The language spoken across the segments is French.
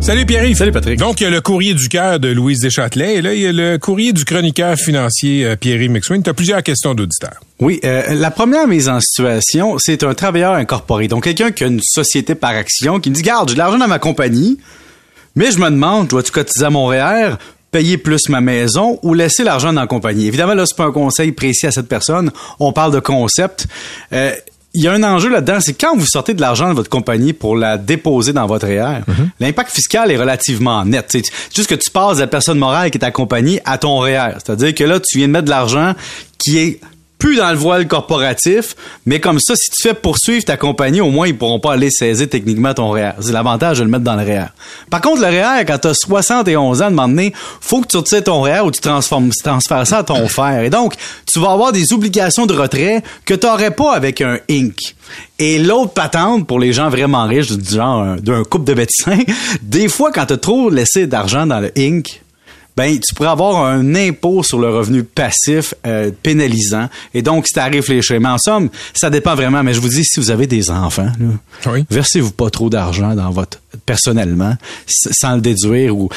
Salut Pierre-Yves. Salut Patrick. Donc, il y a le courrier du cœur de Louise Deschâtelet et là, il y a le courrier du chroniqueur financier euh, Pierre-Yves McSween. Tu as plusieurs questions d'auditeurs. Oui, euh, la première mise en situation, c'est un travailleur incorporé. Donc, quelqu'un qui a une société par action qui me dit, garde, j'ai de l'argent dans ma compagnie, mais je me demande, dois-tu cotiser à mon REER, payer plus ma maison ou laisser l'argent dans la compagnie? Évidemment, là, c'est pas un conseil précis à cette personne. On parle de concept. Euh, il y a un enjeu là-dedans, c'est quand vous sortez de l'argent de votre compagnie pour la déposer dans votre REER, l'impact fiscal est relativement net. C'est juste que tu passes de la personne morale qui est ta compagnie à ton REER. C'est-à-dire que là, tu viens de mettre de l'argent qui est plus dans le voile corporatif, mais comme ça, si tu fais poursuivre ta compagnie, au moins, ils pourront pas aller saisir techniquement ton REER. C'est l'avantage de le mettre dans le REER. Par contre, le REER, quand tu as 71 ans, de donné, faut que tu retires ton REER ou tu transformes, tu transfères ça à ton frère. Et donc, tu vas avoir des obligations de retrait que tu n'aurais pas avec un Inc. Et l'autre patente, pour les gens vraiment riches, du genre d'un couple de médecins, des fois, quand tu as trop laissé d'argent dans le Inc., ben tu pourrais avoir un impôt sur le revenu passif euh, pénalisant. Et donc, c'est à réfléchir. Mais en somme, ça dépend vraiment. Mais je vous dis, si vous avez des enfants, là, Oui. versez-vous pas trop d'argent dans votre personnellement sans le déduire ou,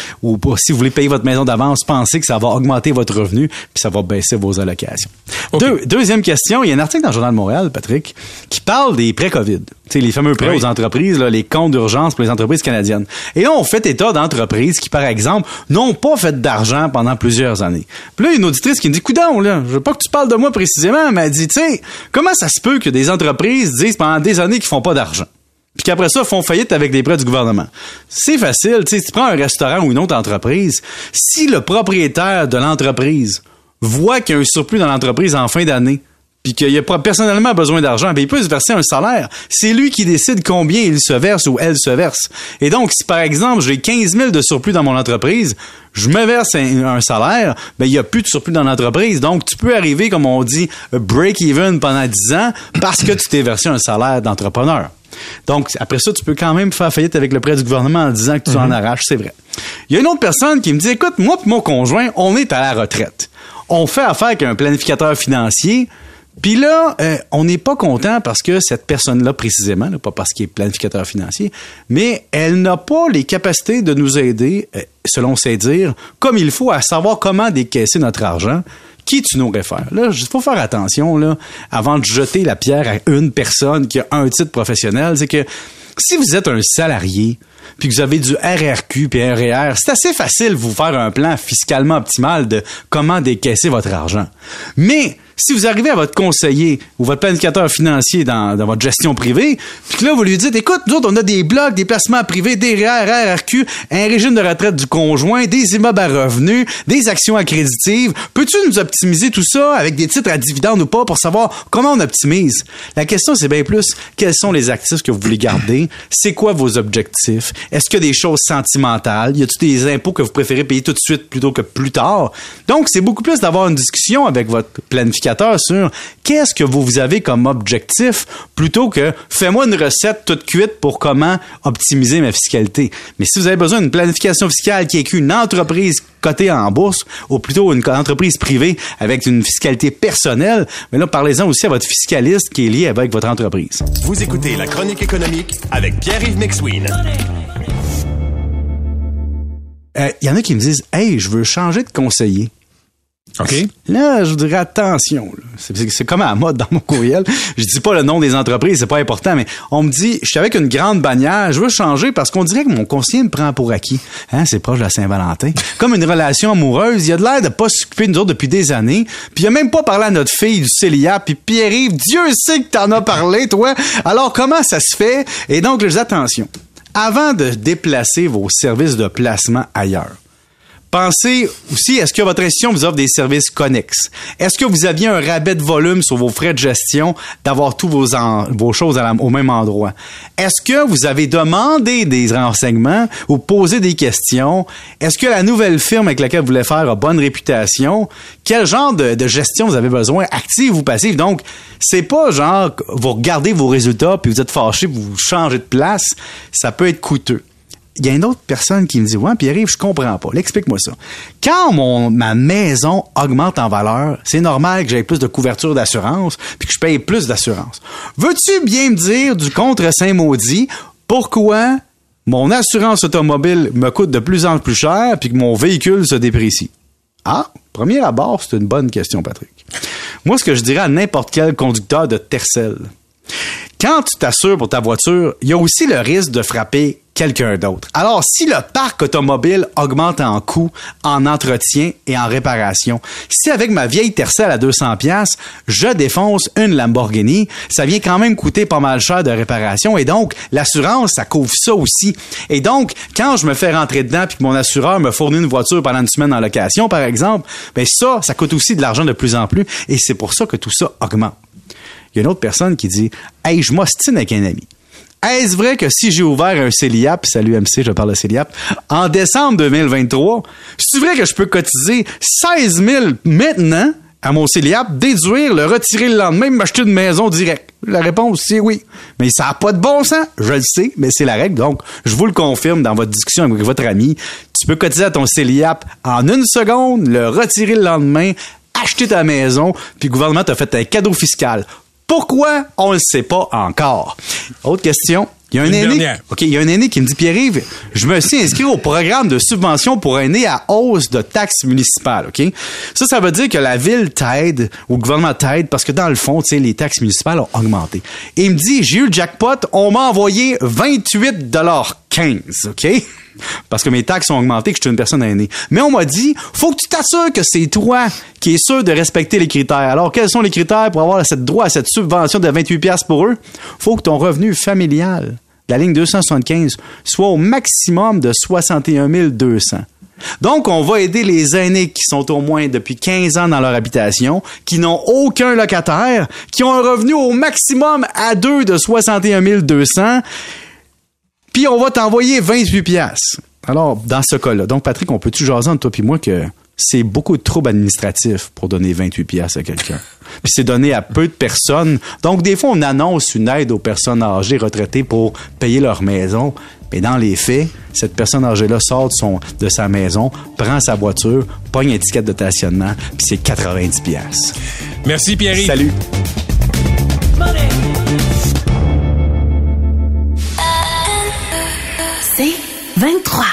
si vous voulez payer votre maison d'avance, pensez que ça va augmenter votre revenu puis ça va baisser vos allocations. Deux- deuxième question, il y a un article dans le Journal de Montréal, Patrick, qui parle des prêts COVID. Les fameux prêts Oui. aux entreprises, là, les comptes d'urgence pour les entreprises canadiennes. Et là, on fait état d'entreprises qui, par exemple, n'ont pas fait d'argent pendant plusieurs années. Puis là, une auditrice qui me dit, coudon, là, je veux pas que tu parles de moi précisément, mais elle dit, tu sais, comment ça se peut que des entreprises disent pendant des années qu'ils font pas d'argent? puis qu'après ça, font faillite avec des prêts du gouvernement. C'est facile, tu sais, tu prends un restaurant ou une autre entreprise, si le propriétaire de l'entreprise voit qu'il y a un surplus dans l'entreprise en fin d'année, puis qu'il a pas personnellement besoin d'argent, ben il peut se verser un salaire. C'est lui qui décide combien il se verse ou elle se verse. Et donc, si par exemple, j'ai 15 000 de surplus dans mon entreprise, je me verse un, un salaire, ben il y a plus de surplus dans l'entreprise. Donc, tu peux arriver, comme on dit, break-even pendant 10 ans parce que tu t'es versé un salaire d'entrepreneur. Donc, après ça, tu peux quand même faire faillite avec le prêt du gouvernement en disant que tu en arraches, c'est vrai. Il y a une autre personne qui me dit, écoute, moi et mon conjoint, on est à la retraite. On fait affaire avec un planificateur financier, puis là, euh, on n'est pas content parce que cette personne-là, précisément, pas parce qu'il est planificateur financier, mais elle n'a pas les capacités de nous aider, euh, selon ses dires, comme il faut à savoir comment décaisser notre argent. Qui tu nous réfères? Là, il faut faire attention, là, avant de jeter la pierre à une personne qui a un titre professionnel. C'est que si vous êtes un salarié, puis que vous avez du RRQ puis un REER, c'est assez facile de vous faire un plan fiscalement optimal de comment décaisser votre argent. Mais si vous arrivez à votre conseiller ou votre planificateur financier dans, dans votre gestion privée, puis que là, vous lui dites, écoute, nous autres, on a des blocs, des placements privés, des REER, RRQ, un régime de retraite du conjoint, des immeubles à revenus, des actions accréditives. Peux-tu nous optimiser tout ça avec des titres à dividendes ou pas pour savoir comment on optimise? La question, c'est bien plus, quels sont les actifs que vous voulez garder? C'est quoi vos objectifs? Est-ce qu'il y a des choses sentimentales? Y a-t-il des impôts que vous préférez payer tout de suite plutôt que plus tard? Donc, c'est beaucoup plus d'avoir une discussion avec votre planificateur sur qu'est-ce que vous avez comme objectif plutôt que fais-moi une recette toute cuite pour comment optimiser ma fiscalité. Mais si vous avez besoin d'une planification fiscale qui est une entreprise cotée en bourse ou plutôt une entreprise privée avec une fiscalité personnelle, mais là, parlez-en aussi à votre fiscaliste qui est lié avec votre entreprise. Vous écoutez la chronique économique avec Pierre-Yves McSween. Il Euh, y en a qui me disent Hey, je veux changer de conseiller. OK? Là, je vous dirais attention. c'est comme à la mode dans mon courriel. Je dis pas le nom des entreprises, c'est pas important, mais on me dit, je suis avec une grande bannière, je veux changer parce qu'on dirait que mon conseiller me prend pour acquis. Hein, c'est proche de la Saint-Valentin. Comme une relation amoureuse, il a de l'air de pas s'occuper de nous autres depuis des années, puis il a même pas parlé à notre fille du Célia, puis Pierre-Yves, Dieu sait que t'en as parlé, toi. Alors, comment ça se fait? Et donc, je dis attention. Avant de déplacer vos services de placement ailleurs, Pensez aussi, est-ce que votre institution vous offre des services connexes? Est-ce que vous aviez un rabais de volume sur vos frais de gestion d'avoir tous vos, choses au même endroit? Est-ce que vous avez demandé des renseignements ou posé des questions? Est-ce que la nouvelle firme avec laquelle vous voulez faire a bonne réputation? Quel genre de, gestion vous avez besoin, active ou passive? Donc, c'est pas genre vous regardez vos résultats puis vous êtes fâché, vous changez de place. Ça peut être coûteux il y a une autre personne qui me dit Ouais, Pierre-Yves, je comprends pas. Explique-moi ça. Quand ma maison augmente en valeur, c'est normal que j'aie plus de couverture d'assurance puis que je paye plus d'assurance. Veux-tu bien me dire du contre-saint maudit pourquoi mon assurance automobile me coûte de plus en plus cher puis que mon véhicule se déprécie? Ah, premier abord, c'est une bonne question, Patrick. Moi, ce que je dirais à n'importe quel conducteur de Tercel, quand tu t'assures pour ta voiture, il y a aussi le risque de frapper quelqu'un d'autre. Alors, si le parc automobile augmente en coût, en entretien et en réparation, si avec ma vieille Tercel à 200 pièces, je défonce une Lamborghini, ça vient quand même coûter pas mal cher de réparation et donc l'assurance ça couvre ça aussi. Et donc, quand je me fais rentrer dedans puis que mon assureur me fournit une voiture pendant une semaine en location par exemple, ben ça ça coûte aussi de l'argent de plus en plus et c'est pour ça que tout ça augmente. Il y a une autre personne qui dit Hey, je m'ostine avec un ami. Est-ce vrai que si j'ai ouvert un CELIAP, salut MC, je parle de CELIAP, en décembre 2023, c'est vrai que je peux cotiser 16 000 maintenant à mon CELIAP, déduire, le retirer le lendemain, m'acheter une maison direct? La réponse, c'est oui. Mais ça n'a pas de bon sens, je le sais, mais c'est la règle. Donc, je vous le confirme dans votre discussion avec votre ami. Tu peux cotiser à ton CELIAP en une seconde, le retirer le lendemain, acheter ta maison, puis le gouvernement t'a fait un cadeau fiscal. Pourquoi? On ne le sait pas encore? Autre question. Il y a un aîné. OK, il y a un aîné qui me dit Pierre-Yves, je me suis inscrit au programme de subvention pour aînés à hausse de taxes municipales, OK? Ça, ça veut dire que la ville t'aide, ou le gouvernement t'aide, parce que dans le fond, tu sais, les taxes municipales ont augmenté. Et il me dit, j'ai eu le jackpot, on m'a envoyé 28,15 OK? Parce que mes taxes ont augmenté, que je suis une personne aînée. Mais on m'a dit, faut que tu t'assures que c'est toi qui es sûr de respecter les critères. Alors, quels sont les critères pour avoir cette droit à cette subvention de 28 pièces pour eux? Faut que ton revenu familial, la ligne 275, soit au maximum de 61 200. Donc, on va aider les aînés qui sont au moins depuis 15 ans dans leur habitation, qui n'ont aucun locataire, qui ont un revenu au maximum à deux de 61 200 puis on va t'envoyer 28 pièces. Alors, dans ce cas-là, donc Patrick, on peut-tu jaser entre toi et moi que c'est beaucoup de troubles administratifs pour donner 28 pièces à quelqu'un? Puis c'est donné à peu de personnes. Donc, des fois, on annonce une aide aux personnes âgées retraitées pour payer leur maison. Mais dans les faits, cette personne âgée-là sort de, son, de sa maison, prend sa voiture, pogne un ticket de stationnement, puis c'est 90 pièces. Merci, Pierre. Salut. 23.